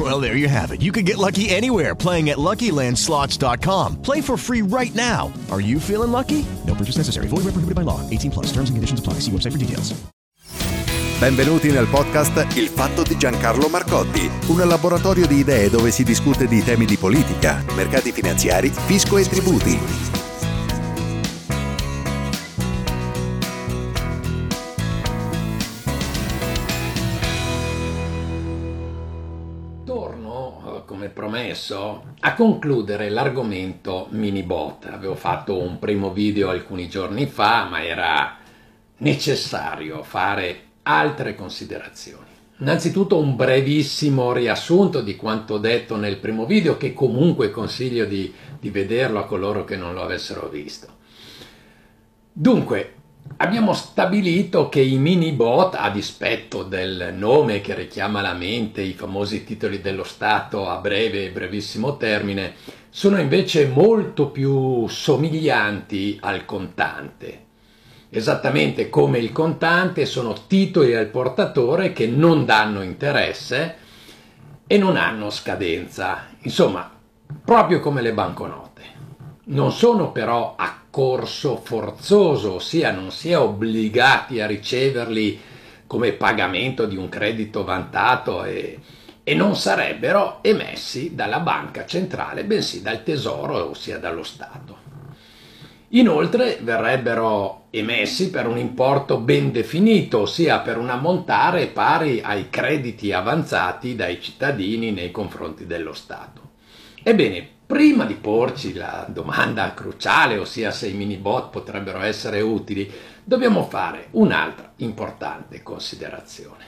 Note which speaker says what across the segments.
Speaker 1: Well, there you have it. You can get lucky anywhere playing at LuckyLandSlots.com. Play for free right now. Are you feeling lucky? No purchase necessary. Void where prohibited by law. 18 plus. Terms and conditions apply. See website for details.
Speaker 2: Benvenuti nel podcast Il fatto di Giancarlo Marcotti, un laboratorio di idee dove si discute di temi di politica, mercati finanziari, fisco e tributi.
Speaker 3: Promesso, a concludere l'argomento minibot. Avevo fatto un primo video alcuni giorni fa, ma era necessario fare altre considerazioni. Innanzitutto un brevissimo riassunto di quanto detto nel primo video, che comunque consiglio di, di vederlo a coloro che non lo avessero visto. Dunque, abbiamo stabilito che i mini bot, a dispetto del nome che richiama alla mente i famosi titoli dello Stato a breve e brevissimo termine, sono invece molto più somiglianti al contante esattamente come il contante, sono titoli al portatore che non danno interesse e non hanno scadenza. Insomma, proprio come le banconote. Non sono però a corso forzoso, ossia non si è obbligati a riceverli come pagamento di un credito vantato e, e non sarebbero emessi dalla banca centrale, bensì dal tesoro, ossia dallo Stato. Inoltre verrebbero emessi per un importo ben definito, ossia per un ammontare pari ai crediti avanzati dai cittadini nei confronti dello Stato. Ebbene, prima di porci la domanda cruciale, ossia se i mini bot potrebbero essere utili, dobbiamo fare un'altra importante considerazione.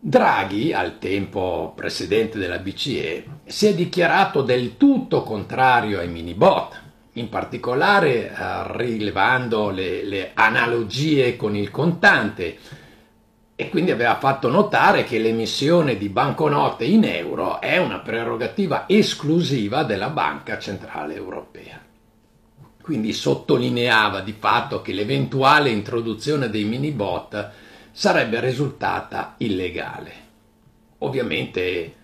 Speaker 3: Draghi, al tempo presidente della BCE, si è dichiarato del tutto contrario ai mini bot, in particolare eh, rilevando le, le analogie con il contante e quindi aveva fatto notare che l'emissione di banconote in euro è una prerogativa esclusiva della Banca Centrale Europea. Quindi sottolineava di fatto che l'eventuale introduzione dei mini bot sarebbe risultata illegale. Ovviamente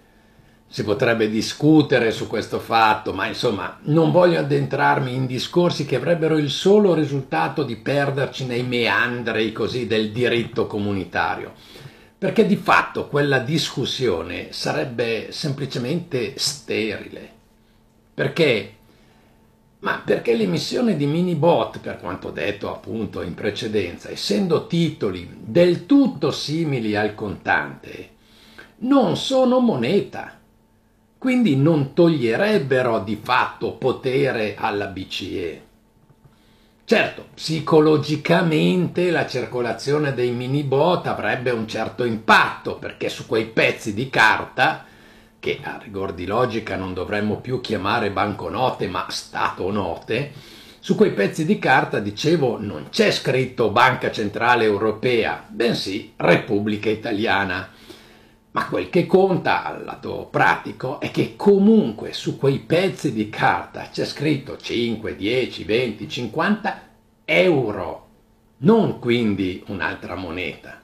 Speaker 3: si potrebbe discutere su questo fatto, ma insomma non voglio addentrarmi in discorsi che avrebbero il solo risultato di perderci nei meandri così del diritto comunitario, perché di fatto quella discussione sarebbe semplicemente sterile. Perché? Ma perché l'emissione di mini bot, per quanto detto appunto in precedenza, essendo titoli del tutto simili al contante, non sono moneta quindi non toglierebbero di fatto potere alla BCE. Certo, psicologicamente la circolazione dei mini bot avrebbe un certo impatto perché su quei pezzi di carta, che a rigor di logica non dovremmo più chiamare banconote ma statonote, su quei pezzi di carta, dicevo, non c'è scritto Banca Centrale Europea, bensì Repubblica Italiana ma quel che conta al lato pratico è che comunque su quei pezzi di carta c'è scritto 5, 10, 20, 50 euro, non quindi un'altra moneta.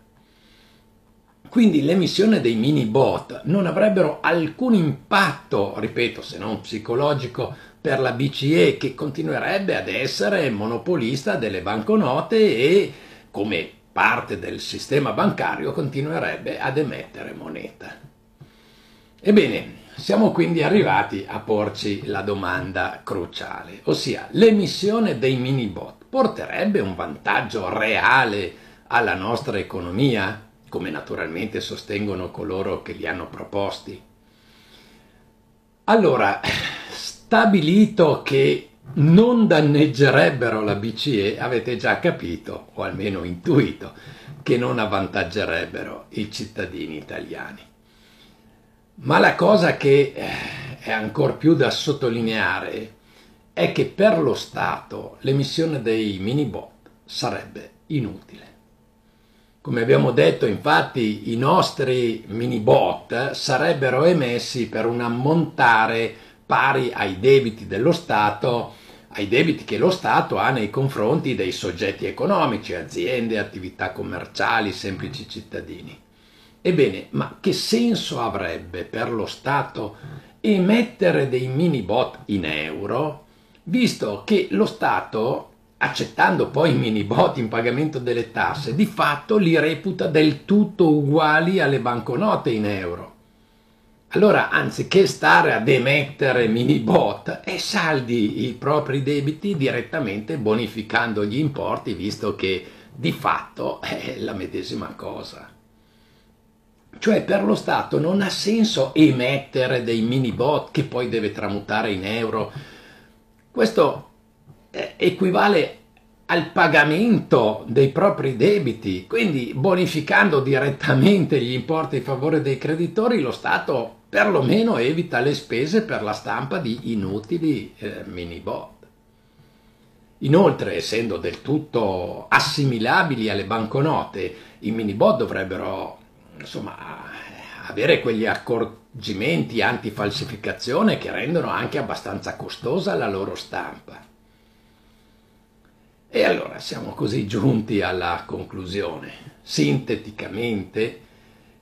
Speaker 3: Quindi l'emissione dei mini bot non avrebbero alcun impatto, ripeto, se non psicologico, per la BCE che continuerebbe ad essere monopolista delle banconote e come parte del sistema bancario continuerebbe ad emettere moneta. Ebbene, siamo quindi arrivati a porci la domanda cruciale, ossia l'emissione dei mini bot porterebbe un vantaggio reale alla nostra economia, come naturalmente sostengono coloro che li hanno proposti? Allora, stabilito che non danneggerebbero la BCE, avete già capito, o almeno intuito, che non avvantaggerebbero i cittadini italiani. Ma la cosa che eh, è ancora più da sottolineare è che per lo Stato l'emissione dei mini bot sarebbe inutile. Come abbiamo detto, infatti, i nostri mini bot sarebbero emessi per un ammontare pari ai debiti dello Stato, ai debiti che lo Stato ha nei confronti dei soggetti economici, aziende, attività commerciali, semplici cittadini. Ebbene, ma che senso avrebbe per lo Stato emettere dei mini bot in euro, visto che lo Stato accettando poi i mini bot in pagamento delle tasse, di fatto li reputa del tutto uguali alle banconote in euro. Allora, anziché stare ad emettere mini bot, saldi i propri debiti direttamente bonificando gli importi, visto che di fatto è la medesima cosa. Cioè per lo Stato non ha senso emettere dei mini bot che poi deve tramutare in euro. Questo eh, equivale al pagamento dei propri debiti, quindi bonificando direttamente gli importi in favore dei creditori, lo Stato perlomeno evita le spese per la stampa di inutili eh, mini bot. Inoltre, essendo del tutto assimilabili alle banconote, i mini bot dovrebbero insomma, avere quegli accorgimenti antifalsificazione che rendono anche abbastanza costosa la loro stampa. E allora siamo così giunti alla conclusione. Sinteticamente,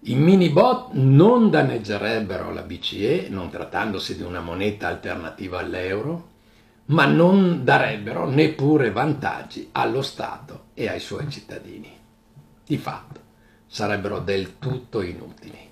Speaker 3: i mini bot non danneggerebbero la BCE, non trattandosi di una moneta alternativa all'euro, ma non darebbero neppure vantaggi allo Stato e ai suoi cittadini. Di fatto, sarebbero del tutto inutili.